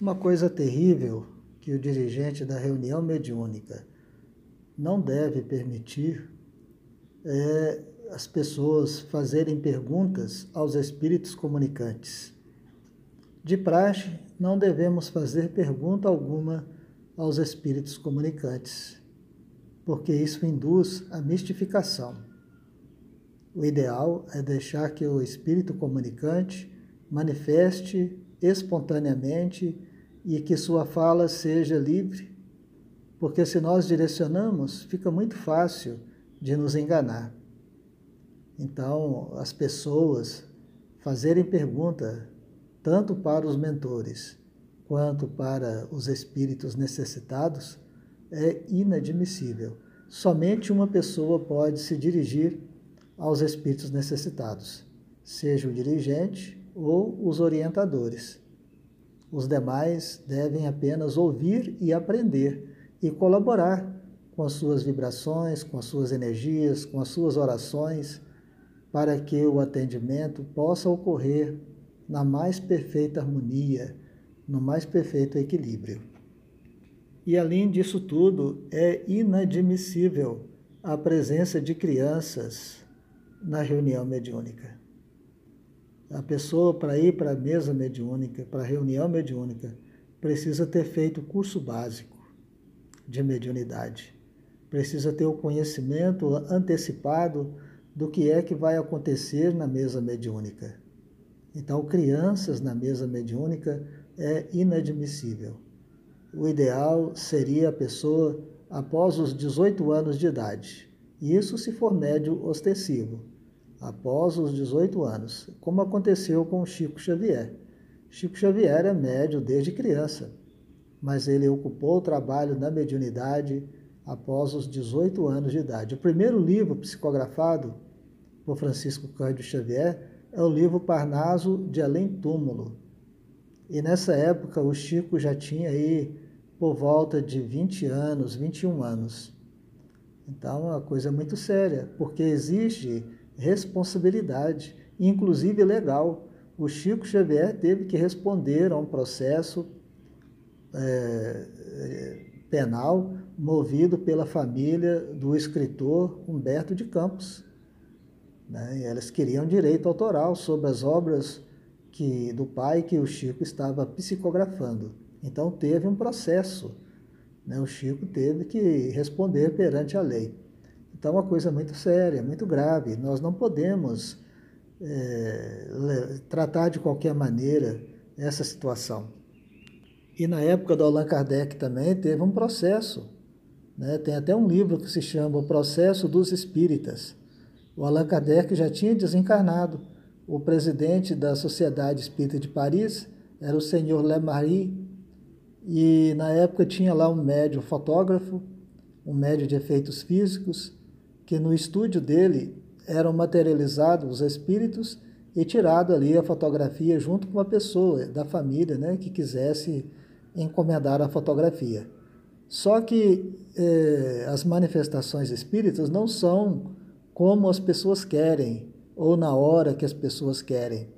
Uma coisa terrível que o dirigente da reunião mediúnica não deve permitir é as pessoas fazerem perguntas aos espíritos comunicantes. De praxe, não devemos fazer pergunta alguma aos espíritos comunicantes, porque isso induz a mistificação. O ideal é deixar que o espírito comunicante manifeste espontaneamente e que sua fala seja livre, porque se nós direcionamos, fica muito fácil de nos enganar. Então, as pessoas fazerem pergunta tanto para os mentores quanto para os espíritos necessitados é inadmissível. Somente uma pessoa pode se dirigir aos espíritos necessitados, seja o dirigente ou os orientadores. Os demais devem apenas ouvir e aprender e colaborar com as suas vibrações, com as suas energias, com as suas orações para que o atendimento possa ocorrer na mais perfeita harmonia, no mais perfeito equilíbrio. E além disso tudo, é inadmissível a presença de crianças na reunião mediúnica. A pessoa, para ir para a mesa mediúnica, para a reunião mediúnica, precisa ter feito o curso básico de mediunidade. Precisa ter o conhecimento antecipado do que é que vai acontecer na mesa mediúnica. Então, crianças na mesa mediúnica é inadmissível. O ideal seria a pessoa após os 18 anos de idade. Isso se for médio ostensivo, após os 18 anos, como aconteceu com Chico Xavier. Chico Xavier é médio desde criança, mas ele ocupou o trabalho na mediunidade após os 18 anos de idade. O primeiro livro psicografado por Francisco Cândido Xavier, é o livro Parnaso de Além Túmulo. E nessa época o Chico já tinha aí por volta de 20 anos, 21 anos. Então é uma coisa muito séria, porque exige responsabilidade, inclusive legal. O Chico Xavier teve que responder a um processo é, penal movido pela família do escritor Humberto de Campos. Né? Elas queriam direito autoral sobre as obras que, do pai que o Chico estava psicografando. Então teve um processo. Né? O Chico teve que responder perante a lei. Então, é uma coisa muito séria, muito grave. Nós não podemos é, tratar de qualquer maneira essa situação. E na época do Allan Kardec também teve um processo. Né? Tem até um livro que se chama O Processo dos Espíritas. O Allan Kardec já tinha desencarnado. O presidente da Sociedade Espírita de Paris era o senhor Lemarie, e na época tinha lá um médium fotógrafo, um médium de efeitos físicos, que no estúdio dele eram materializados os espíritos e tirado ali a fotografia junto com a pessoa da família né, que quisesse encomendar a fotografia. Só que eh, as manifestações espíritas não são como as pessoas querem ou na hora que as pessoas querem.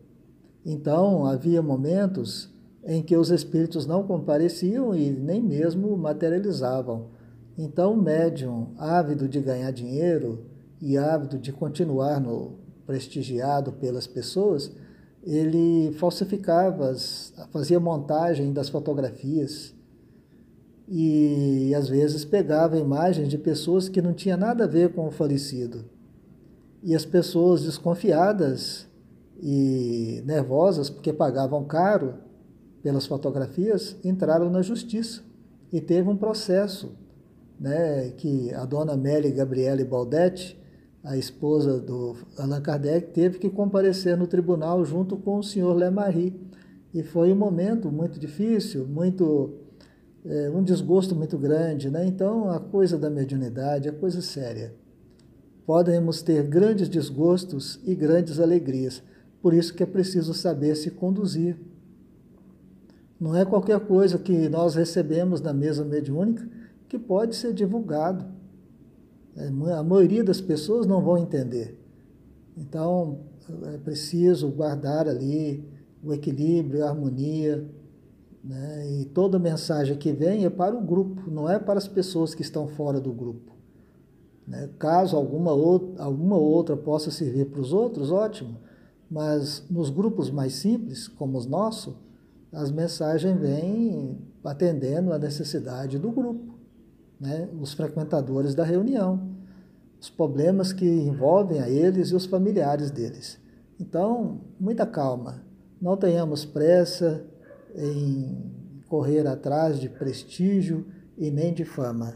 Então, havia momentos em que os espíritos não compareciam e nem mesmo materializavam. Então, o médium, ávido de ganhar dinheiro e ávido de continuar no prestigiado pelas pessoas, ele falsificava, fazia montagem das fotografias e às vezes pegava imagens de pessoas que não tinha nada a ver com o falecido. E as pessoas desconfiadas e nervosas, porque pagavam caro pelas fotografias, entraram na justiça e teve um processo né, que a dona Mary Gabriele Baldetti, a esposa do Allan Kardec, teve que comparecer no tribunal junto com o senhor Lemarie. E foi um momento muito difícil, muito é, um desgosto muito grande. Né? Então, a coisa da mediunidade é coisa séria podemos ter grandes desgostos e grandes alegrias. Por isso que é preciso saber se conduzir. Não é qualquer coisa que nós recebemos na mesa mediúnica que pode ser divulgado. É, a maioria das pessoas não vão entender. Então, é preciso guardar ali o equilíbrio, a harmonia, Né? E toda mensagem que vem é para o grupo, não é para as pessoas que estão fora do grupo. Né? Caso alguma, outra, alguma outra possa servir para os outros, ótimo, mas nos grupos mais simples, como os nossos, as mensagens vêm atendendo a necessidade do grupo, né? os frequentadores da reunião, os problemas que envolvem a eles e os familiares deles. Então, muita calma, não tenhamos pressa em correr atrás de prestígio e nem de fama.